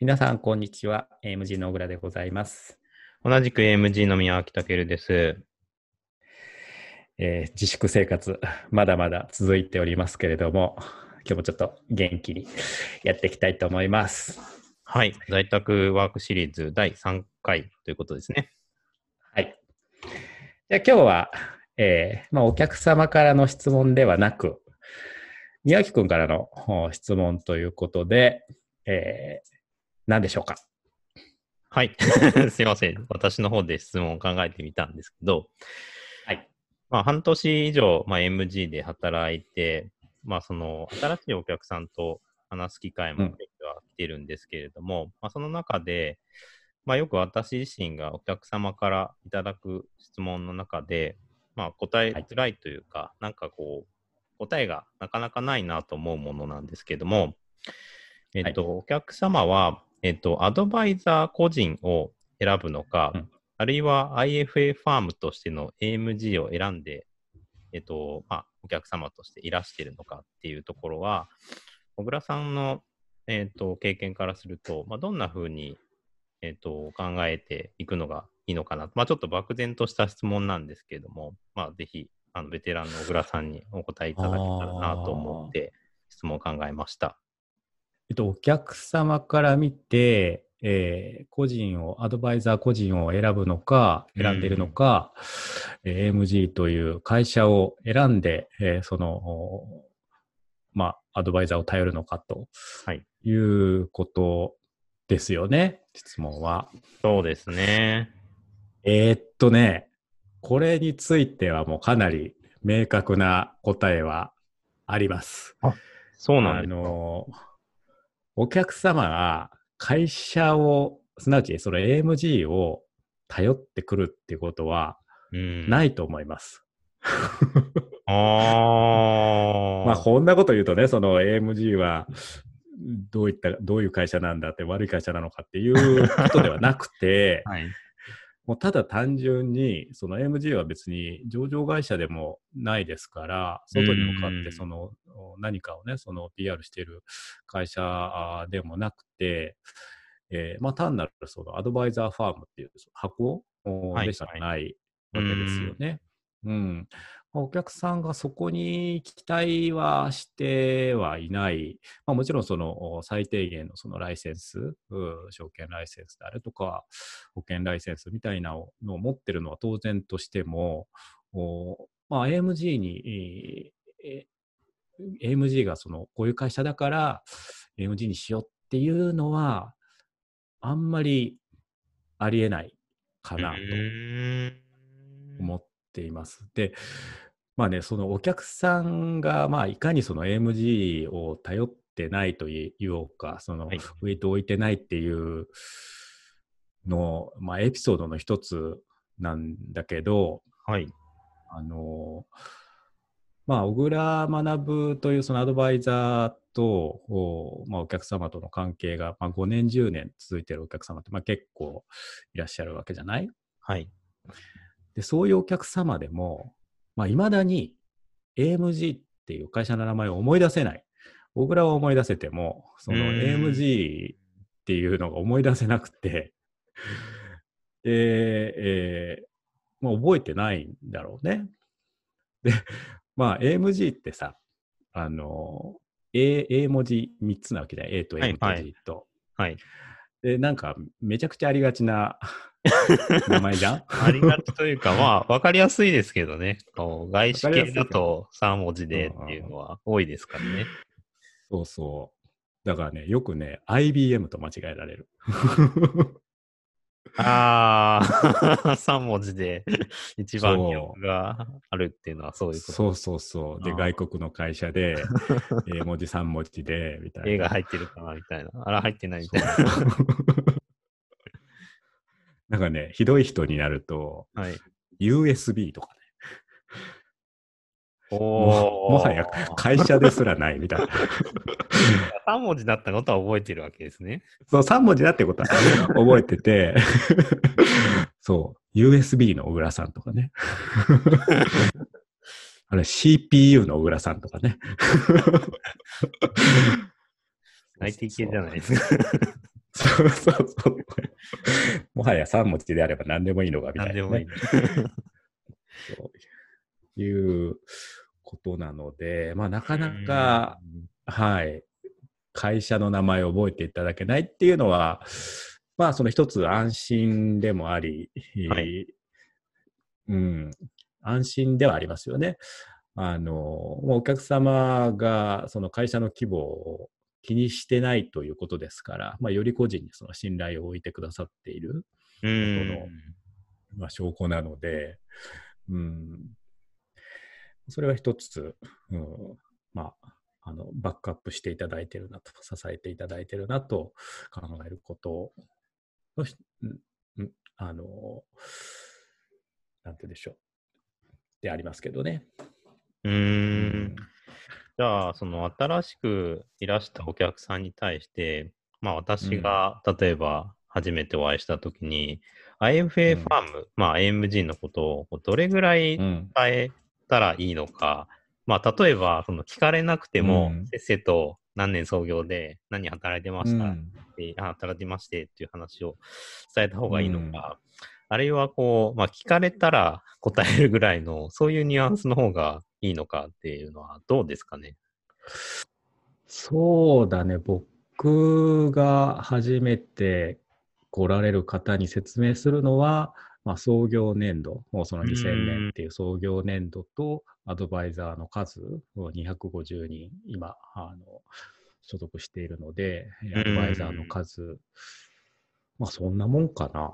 皆さん、こんにちは。AMG の小倉でございます。同じく AMG の宮脇健です。えー自粛生活、まだまだ続いておりますけれども、今日もちょっと元気にやっていきたいと思います。はい。在宅ワークシリーズ第3回ということですね。はい。じゃあ今日は、えーまあ、お客様からの質問ではなく、宮脇くんからのお質問ということで、えー何でしょうか？はい。すいません。私の方で質問を考えてみたんですけど、はい。まあ、半年以上、まあ、MG で働いて、まあ、その、新しいお客さんと話す機会も増えてはきてるんですけれども、まあ、その中で、まあ、よく私自身がお客様からいただく質問の中で、まあ、答えづらいというか、なんかこう、答えがなかなかないなと思うものなんですけども、えっと、お客様は、えっと、アドバイザー個人を選ぶのか、うんあるいは IFA ファームとしての AMG を選んで、えっと、まあ、お客様としていらしているのかっていうところは、小倉さんの、えっと、経験からすると、まあ、どんなふうに、えっと、考えていくのがいいのかな。まあ、ちょっと漠然とした質問なんですけれども、まあ、ぜひ、あの、ベテランの小倉さんにお答えいただけたらなと思って、質問を考えました。えっと、お客様から見て、えー個人を、アドバイザー個人を選ぶのか、選んでいるのか、えー AMG という会社を選んで、えーその、おまあ、アドバイザーを頼るのかとはい。いうことですよね、質問は。そうですね。えーっとね、これについてはもうかなり明確な答えはあります。あそうなんですか。の、お客様が会社を、すなわちその AMG を頼ってくるっていうことはうん、。ないいと思います。ああ。まあ、こんなこと言うとね、その AMG はどういった、どういう会社なんだって悪い会社なのかっていうことではなくて、はい。もうただ単純に、その AMG は別に上場会社でもないですから、外に向かっうんてその何かをね、その PR している会社あでもなくて、えーまあ単なるそのアドバイザーファームっていう箱でしかないわけですよね。うん。まあお客さんがそこに期待はしてはいない。まあ、もちろんそのお最低限のそのライセンス、うん証券ライセンスであるとか、保険ライセンスみたいなのを持ってるのは当然としても、おまあ、AMG に、えー AMG がそのこういう会社だから AMG にしようっていうのはあんまりありえないかなと思っています。で、まあね、そのお客さんが、まあ、いかにその AMG を頼ってないと言おうか、そのはいウェイトを置いてないっていうの、まあ、エピソードの一つなんだけど、はい。あの、まあ、小倉学というそのアドバイザーと、おまあ、お客様との関係が、まあ、5年、10年続いているお客様って、まあ、結構いらっしゃるわけじゃない？はい。で、そういうお客様でも、まあ、未だに AMG っていう会社の名前を思い出せない。小倉は思い出せても、その AMG っていうのが思い出せなくて、で、えーまあ、覚えてないんだろうね。で、まあ、AMG ってさ、あの、A, A 文字3つなわけだよ。A と M とはいはい G と。はい。で、なんか、めちゃくちゃありがちな 名前じゃん？ありがちというか、まあ、わかりやすいですけどね。外資系だと3文字でっていうのは多いですからね。そうそう。だからね、よくね、IBM と間違えられる。ああ、3文字で一番があるっていうのはそういうこと。そうそうそう。で、外国の会社で、英文字3文字で、みたいな。絵が入ってるかなみたいな。あら、入ってないみたいな。なんかね、ひどい人になると、はい。USB とかね、おももはや会社ですらないみたいな。3文字だったことは覚えてるわけですね。そう、3文字だってことは覚えてて、そう、USB の小倉さんとかね。あれ、CPU の小倉さんとかね。IT 系じゃないですか。そうそうそう。もはや3文字であれば何でもいいのがみたいな、ね。何でもいい。そういうことなので、まあ、なかなか、はい、会社の名前を覚えていただけないっていうのは、まあ、その一つ安心でもあり、はいうん、安心ではありますよね。あの、もうお客様がその会社の規模を気にしてないということですから、まあ、より個人にその信頼を置いてくださっている、うんのまあ、証拠なので、うん、それは一つ、うん、まあ、あの、バックアップしていただいているなと、支えていただいているなと考えることのあの、なんて言うんでしょう。でありますけどね。うーん。じゃあ、その新しくいらしたお客さんに対して、まあ私が、例えば初めてお会いしたときに、IFA ファーム、まあ AMG のことをどれぐらいうん。伝えたらいいのか、まあ例えば、その聞かれなくても、うん。せっせと何年創業で何働いてました、うん。ってあ働いてましてっていう話を伝えた方がいいのか、あるいはこう、まあ、聞かれたら答えるぐらいの、そういうニュアンスの方がいいのかっていうのはどうですかね？そうだね。僕が初めて来られる方に説明するのは、まあ、創業年度、もうその2000年っていう創業年度と、アドバイザーの数を250人、今、あの、所属しているので、アドバイザーの数、まあ、そんなもんかな。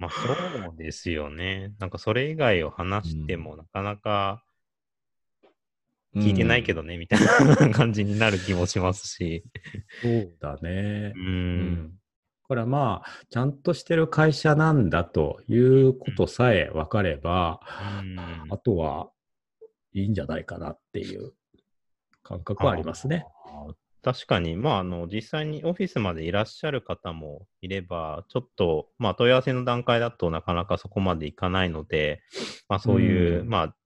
まあそうですよね。なんかそれ以外を話してもなかなか聞いてないけど。どね、みたいな 感じになる気もしますし。そうだねう。。うんん。だからまあ、ちゃんとしてる会社なんだということさえ分かれば、うんあとはいいんじゃないかなっていう感覚はありますね。確かに、まあ、あの、実際にオフィスまでいらっしゃる方もいれば、ちょっと、まあ、問い合わせの段階だとなかなかそこまでいかないので、まあ、そういう、うんまあ、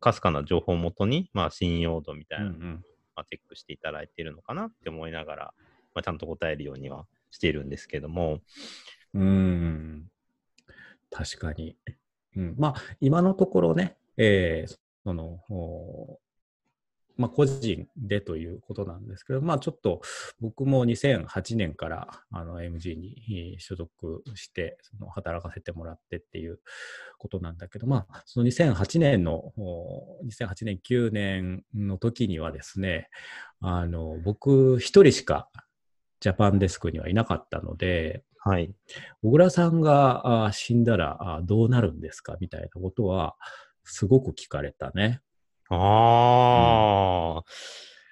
かすかな情報をもとに、まあ、信用度みたいなのを、うんまあ、チェックしていただいているのかなって思いながら、まあ、ちゃんと答えるようにはしているんですけども、うん。うん。確かに。うん、まあ、今のところね、えーその、おまあ、個人でということなんですけど、まあ、ちょっと僕も2008年からあの MG にえー所属して、その働かせてもらってっていうことなんだけど、まあ、その2008年の、お2008年、9年の時にはですね、あの、僕一人しかジャパンデスクにはいなかったので、はい。小倉さんがあ死んだらあどうなるんですかみたいなことは、すごく聞かれたね。ああ、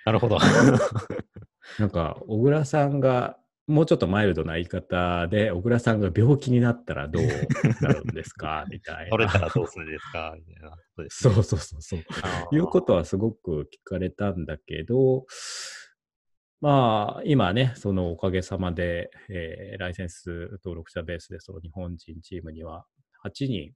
なるほど。なんか、小倉さんが、もうちょっとマイルドな言い方で、小倉さんが病気になったらどうなるんですか？みたい取れたな。らどうするんですか？みたいなことですね。そうそうそうそう。いうことはすごく聞かれたんだけど、まあ、今ね、そのおかげさまで、えーライセンス登録者ベースで、その日本人チームには8人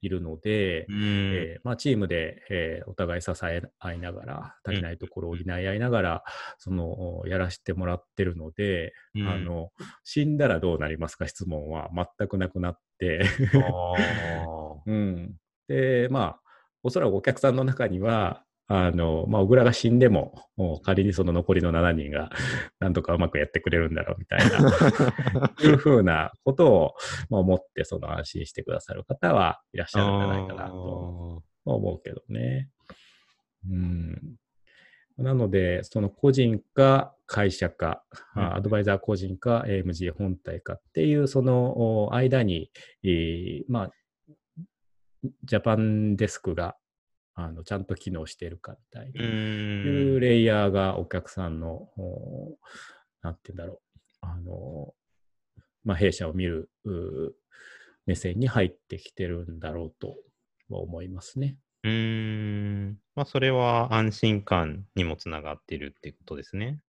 いるので、うん。えーまあ、チームで、えーお互い支え合いながら、足りないところを補い合いながら、その、やらせてもらってるので、うんあの、死んだらどうなりますか？質問は全くなくなって、あ うん。で、まあ、おそらくお客さんの中には、あの、まあ、小倉が死んでも、もう仮にその残りの7人が、なんとかうまくやってくれるんだろうみたいな、ー いうふうなことを、まあ、思って、その安心してくださる方はいらっしゃるんじゃないかなと思うけどね。うん。なので、その個人か会社か、うんあアドバイザー個人か AMG 本体かっていう、そのお間に、えーまあ、ジャパンデスクがあのちゃんと機能しているかみたいな、う。いうんレイヤーがお客さんの、おなんて言うんだろう、あの、まあ、弊社を見るう目線に入ってきてるんだろうとは思いますね。うーん。まあ、それは安心感にもつながっているっていうことですね。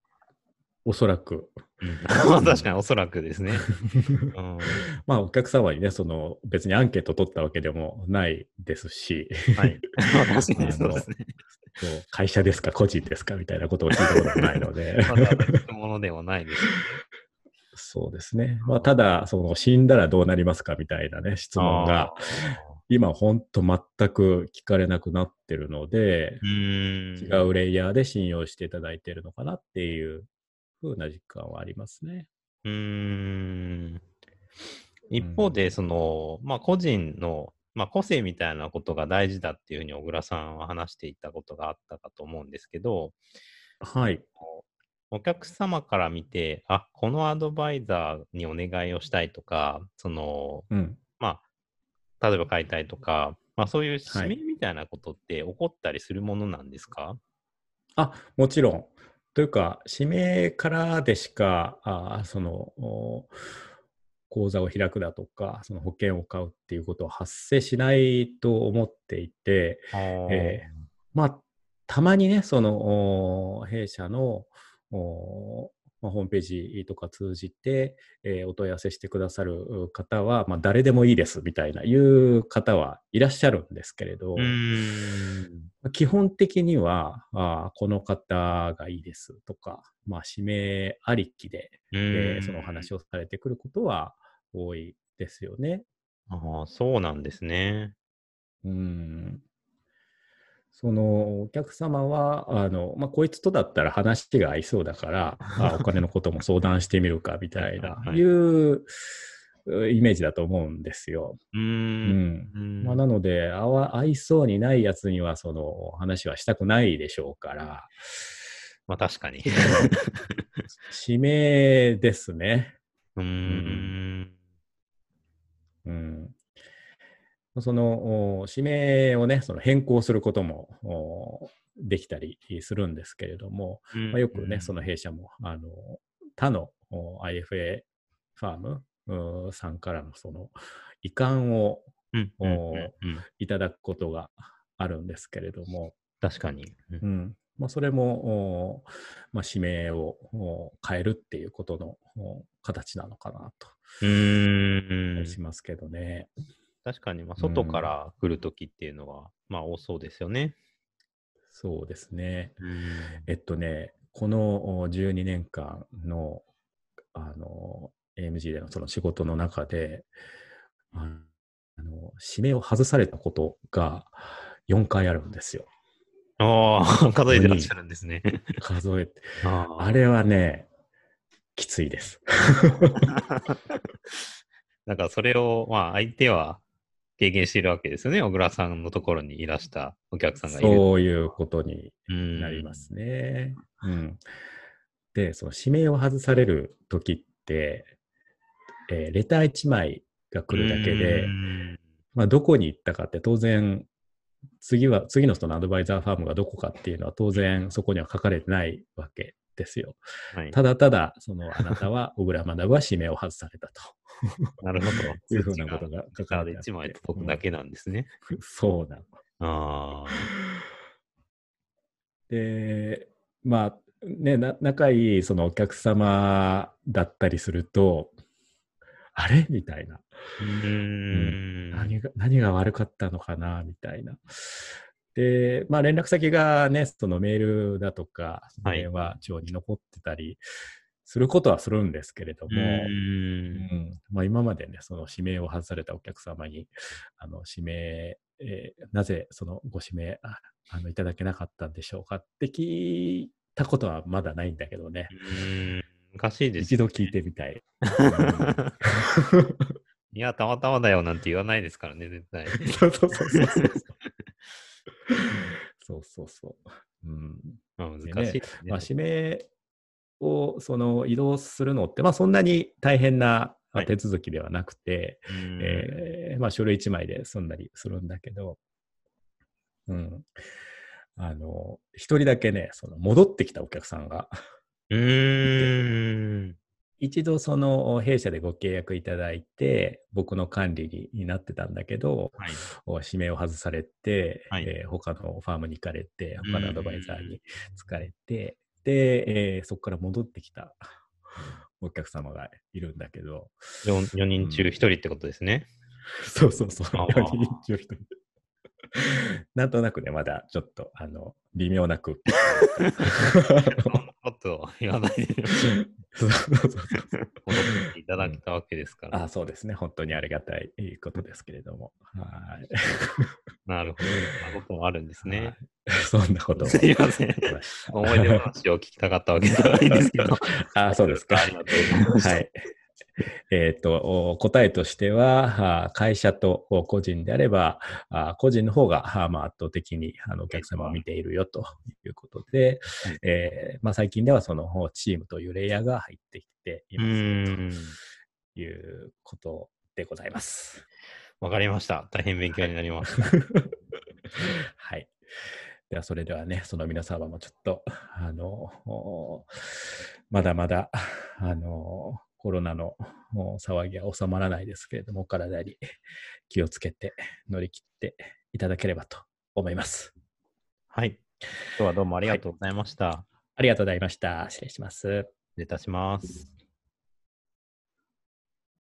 おそらく。うん、確かにおそらくですね。うん、まあ、お客様にね、その、別にアンケート取ったわけでもないですし、はい。確かにそうですね。会社ですか、個人ですかみたいなことを聞いたこともないので、まだものではないです。そうですね。まあ、ただ、その死んだらどうなりますかみたいなね、質問が、今本当全く聞かれなくなってるので、違うレイヤーで信用していただいてるのかなっていうふうな実感はありますね。うん。一方で、その、まあ、個人の、まあ、個性みたいなことが大事だっていうふうに小倉さんは話していたことがあったかと思うんですけど、はい。お客様から見て、あ、このアドバイザーにお願いをしたいとか、その、うん、まあ、例えば買いたいとか、まあ、そういう指名みたいなことって起こったりするものなんですか、はい、あ、もちろん。というか、指名からでしか、あその、口座を開くだとか、その保険を買うっていうことは発生しないと思っていて、えー、まあ、たまにね、その弊社のまあ、ホームページとか通じて、えー、お問い合わせしてくださる方は、まあ、誰でもいいですみたいないう方はいらっしゃるんですけれど、基本的にはあこの方がいいですとか、まあ、指名ありきで、えー、そのお話をされてくることは多いですよね。ああ、そうなんですね。うんそのお客様は、あの、まあ、こいつとだったら話が合いそうだから、あお金のことも相談してみるかみたいな、いうイメージだと思うんですよ。うん。まあ、なので合、合いそうにないやつには、その話はしたくないでしょうから。まあ、確かに。指名ですね。うん。うん。その指名をね、その変更することもできたりするんですけれども、うん、まあ、よくね、その弊社もあの他の IFA ファームさんからのその移管を、いただくことがあるんですけれども、確かに。うん、まあ、それも、まあ、指名を変えるっていうことの形なのかなと。うん。しますけどね。確かに、まあ、外から来るときっていうのは、まあ、多そうですよね。そうですね。えっとね、この12年間の、あの、AMG でのその仕事の中で、あの、指名を外されたことが4回あるんですよ。ああ、数えてらっしゃるんですね。数えて。あれはね、きついです。なんかそれを、まあ相手は経験しているわけですよね。小倉さんのところにいらしたお客さんがいる。そういうことになりますね。うん、うん、で、その指名を外されるときって、えー、レター1枚が来るだけで、まあ、どこに行ったかって当然、次は、次の人のアドバイザーファームがどこかっていうのは当然そこには書かれてないわけですよ。はい、ただただ、そのあなたは小倉学は指名を外されたと。なるほど。いうふうなことが書かれて1枚届くだけなんですね。うん、そうなの。あで、まあ、ね、仲いいそのお客様だったりすると、あれ？みたいな。うん、何が。何が悪かったのかな？みたいな。で、まあ、連絡先がね、そのメールだとか、電話帳に残ってたりすることはするんですけれども、うんまあ、今までね、その指名を外されたお客様に、あの指名、えー、なぜそのご指名ああのいただけなかったんでしょうかって聞いたことはまだないんだけどね。難しいです、ね、一度聞いてみたい。いや、たまたまだよなんて言わないですからね、絶対。そうそうそうそう。そうそうそう。うん。まあ、難しいまあ、指名をその移動するのって、まあ、そんなに大変な手続きではなくて、はい、えー、まあ、書類1枚で済んだりするんだけど、うん。あの、一人だけね、その戻ってきたお客さんがうん。一度その弊社でご契約いただいて、僕の管理になってたんだけど、はい、指名を外されて、はい、えー、他のファームに行かれて、他のアドバイザーに疲れて、で、えー、そこから戻ってきたお客様がいるんだけど。4, 4人中1人ってことですね。うん、そうそうそう、4人中1人。なんとなくね、まだちょっと、あの、微妙な空気。そんなことは言わないで。そうそうそう戻っていただけたわけですから。あそうですね。本当にありがたいことですけれども。はい。なるほど。そんなこともあるんですね。はいそんなこともすいません。思い出話を聞きたかったわけじゃないんですけど。あそうですか。ありがとうございました。はい。えっ、と、お答えとしては、あ会社とお個人であれば、あ個人の方が、あまあ、圧倒的にあのお客様を見ているよということで、はいえーまあ、最近ではそのチームというレイヤーが入ってきていうます。ということでございます。わかりました。大変勉強になります。はい。では、それではね、その皆様もちょっと、あの、おまだまだ、あの、コロナのお騒ぎは収まらないですけれども、お体に 気をつけて乗り切っていただければと思います。はい。今日はどうもありがとうございました。ありがとうございました。失礼します。失礼いたします。